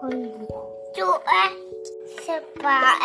可以。就爱，先把。